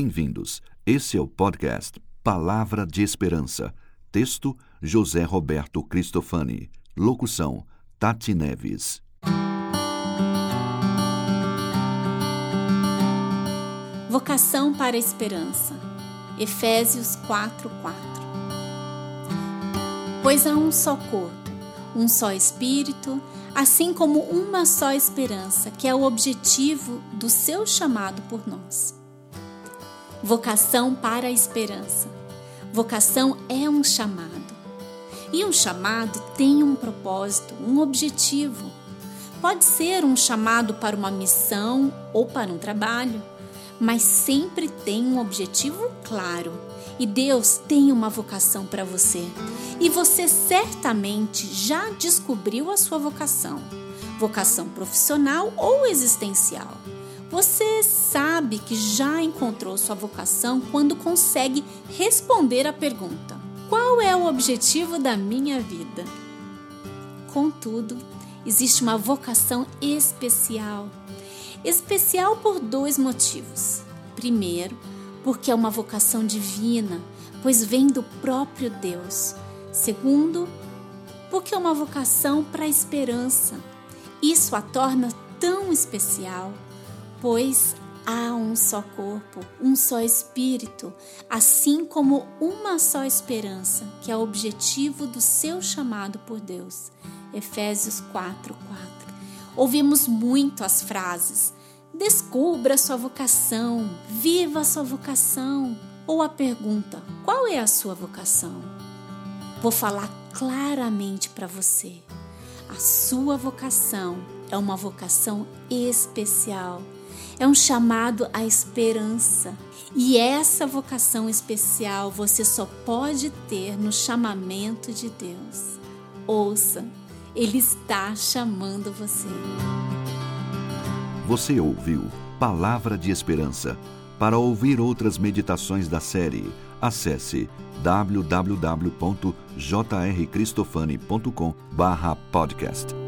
Bem-vindos. Esse é o podcast Palavra de Esperança. Texto: José Roberto Cristofani. Locução: Tati Neves. Vocação para a esperança. Efésios 4:4. Pois há um só corpo, um só espírito, assim como uma só esperança, que é o objetivo do seu chamado por nós. Vocação para a esperança. Vocação é um chamado. E um chamado tem um propósito, um objetivo. Pode ser um chamado para uma missão ou para um trabalho, mas sempre tem um objetivo claro. E Deus tem uma vocação para você. E você certamente já descobriu a sua vocação vocação profissional ou existencial. Você sabe que já encontrou sua vocação quando consegue responder à pergunta: qual é o objetivo da minha vida? Contudo, existe uma vocação especial. Especial por dois motivos. Primeiro, porque é uma vocação divina, pois vem do próprio Deus. Segundo, porque é uma vocação para a esperança. Isso a torna tão especial pois há um só corpo, um só espírito, assim como uma só esperança, que é o objetivo do seu chamado por Deus. Efésios 4:4. Ouvimos muito as frases: descubra sua vocação, viva sua vocação, ou a pergunta: qual é a sua vocação? Vou falar claramente para você. A sua vocação é uma vocação especial é um chamado à esperança. E essa vocação especial você só pode ter no chamamento de Deus. Ouça, Ele está chamando você. Você ouviu Palavra de Esperança. Para ouvir outras meditações da série, acesse www.jrcristofani.com/podcast.